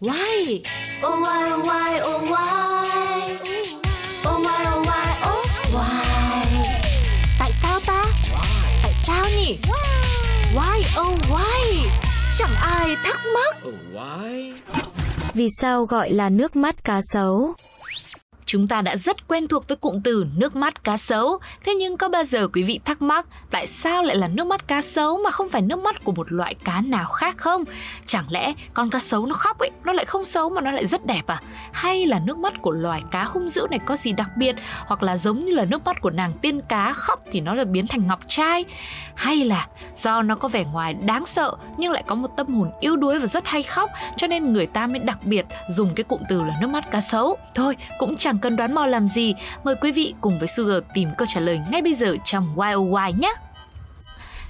Why? Oh why oh why oh why Oh why oh why oh why Tại sao ta? Tại sao nhỉ? Why oh why? Chẳng ai thắc mắc. Oh, why? Vì sao gọi là nước mắt cá sấu? Chúng ta đã rất quen thuộc với cụm từ nước mắt cá sấu. Thế nhưng có bao giờ quý vị thắc mắc tại sao lại là nước mắt cá sấu mà không phải nước mắt của một loại cá nào khác không? Chẳng lẽ con cá sấu nó khóc ấy, nó lại không xấu mà nó lại rất đẹp à? Hay là nước mắt của loài cá hung dữ này có gì đặc biệt? Hoặc là giống như là nước mắt của nàng tiên cá khóc thì nó là biến thành ngọc trai? Hay là do nó có vẻ ngoài đáng sợ nhưng lại có một tâm hồn yếu đuối và rất hay khóc cho nên người ta mới đặc biệt dùng cái cụm từ là nước mắt cá sấu. Thôi, cũng chẳng cần đoán mò làm gì, mời quý vị cùng với Sugar tìm câu trả lời ngay bây giờ trong Why Why nhé!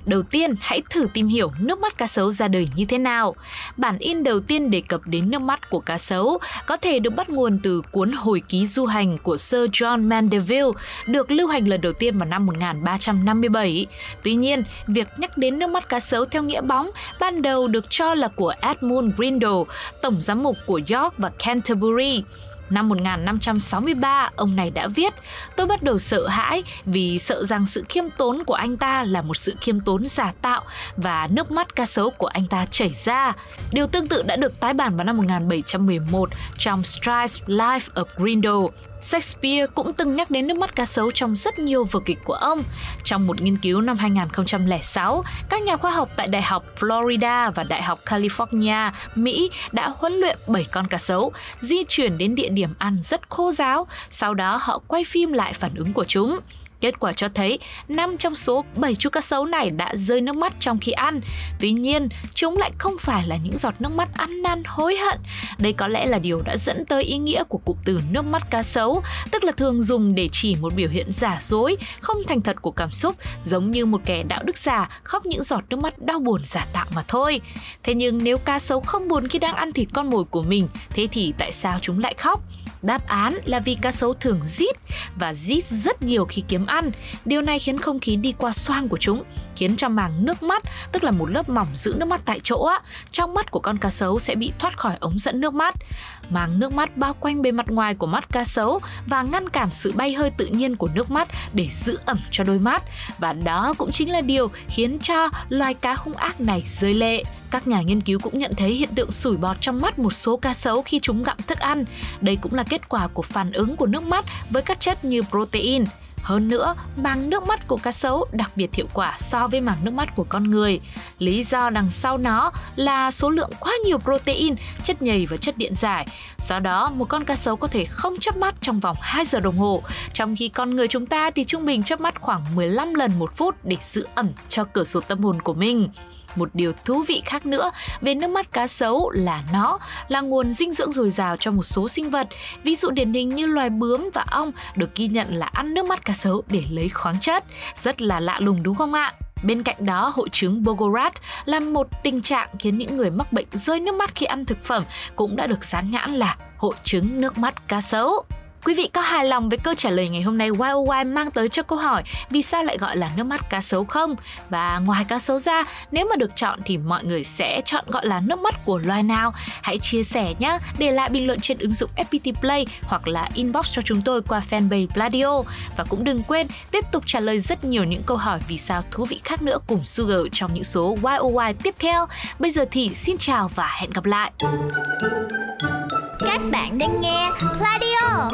Đầu tiên, hãy thử tìm hiểu nước mắt cá sấu ra đời như thế nào. Bản in đầu tiên đề cập đến nước mắt của cá sấu có thể được bắt nguồn từ cuốn hồi ký du hành của Sir John Mandeville, được lưu hành lần đầu tiên vào năm 1357. Tuy nhiên, việc nhắc đến nước mắt cá sấu theo nghĩa bóng ban đầu được cho là của Edmund Grindal, tổng giám mục của York và Canterbury. Năm 1563, ông này đã viết Tôi bắt đầu sợ hãi vì sợ rằng sự khiêm tốn của anh ta là một sự khiêm tốn giả tạo và nước mắt ca sấu của anh ta chảy ra. Điều tương tự đã được tái bản vào năm 1711 trong Stride's Life of Grindel. Shakespeare cũng từng nhắc đến nước mắt cá sấu trong rất nhiều vở kịch của ông. Trong một nghiên cứu năm 2006, các nhà khoa học tại Đại học Florida và Đại học California, Mỹ đã huấn luyện 7 con cá sấu, di chuyển đến địa điểm ăn rất khô giáo, sau đó họ quay phim lại phản ứng của chúng. Kết quả cho thấy 5 trong số 7 chú cá sấu này đã rơi nước mắt trong khi ăn. Tuy nhiên, chúng lại không phải là những giọt nước mắt ăn năn hối hận. Đây có lẽ là điều đã dẫn tới ý nghĩa của cụm từ nước mắt cá sấu, tức là thường dùng để chỉ một biểu hiện giả dối, không thành thật của cảm xúc, giống như một kẻ đạo đức giả khóc những giọt nước mắt đau buồn giả tạo mà thôi. Thế nhưng nếu cá sấu không buồn khi đang ăn thịt con mồi của mình, thế thì tại sao chúng lại khóc? Đáp án là vì cá sấu thường rít và rít rất nhiều khi kiếm ăn. Điều này khiến không khí đi qua xoang của chúng, khiến cho màng nước mắt, tức là một lớp mỏng giữ nước mắt tại chỗ á, trong mắt của con cá sấu sẽ bị thoát khỏi ống dẫn nước mắt. Màng nước mắt bao quanh bề mặt ngoài của mắt cá sấu và ngăn cản sự bay hơi tự nhiên của nước mắt để giữ ẩm cho đôi mắt. Và đó cũng chính là điều khiến cho loài cá hung ác này rơi lệ. Các nhà nghiên cứu cũng nhận thấy hiện tượng sủi bọt trong mắt một số cá sấu khi chúng gặm thức ăn. Đây cũng là kết quả của phản ứng của nước mắt với các chất như protein. Hơn nữa, màng nước mắt của cá sấu đặc biệt hiệu quả so với màng nước mắt của con người. Lý do đằng sau nó là số lượng quá nhiều protein, chất nhầy và chất điện giải. Do đó, một con cá sấu có thể không chớp mắt trong vòng 2 giờ đồng hồ, trong khi con người chúng ta thì trung bình chớp mắt khoảng 15 lần một phút để giữ ẩm cho cửa sổ tâm hồn của mình. Một điều thú vị khác nữa về nước mắt cá sấu là nó là nguồn dinh dưỡng dồi dào cho một số sinh vật. Ví dụ điển hình như loài bướm và ong được ghi nhận là ăn nước mắt cá sấu để lấy khoáng chất. Rất là lạ lùng đúng không ạ? Bên cạnh đó, hội chứng Bogorat là một tình trạng khiến những người mắc bệnh rơi nước mắt khi ăn thực phẩm cũng đã được dán nhãn là hội chứng nước mắt cá sấu. Quý vị có hài lòng với câu trả lời ngày hôm nay YOY mang tới cho câu hỏi vì sao lại gọi là nước mắt cá sấu không? Và ngoài cá sấu ra, nếu mà được chọn thì mọi người sẽ chọn gọi là nước mắt của loài nào? Hãy chia sẻ nhé, để lại bình luận trên ứng dụng FPT Play hoặc là inbox cho chúng tôi qua fanpage Pladio. Và cũng đừng quên tiếp tục trả lời rất nhiều những câu hỏi vì sao thú vị khác nữa cùng Sugar trong những số YOY tiếp theo. Bây giờ thì xin chào và hẹn gặp lại. Các bạn đang nghe Pladio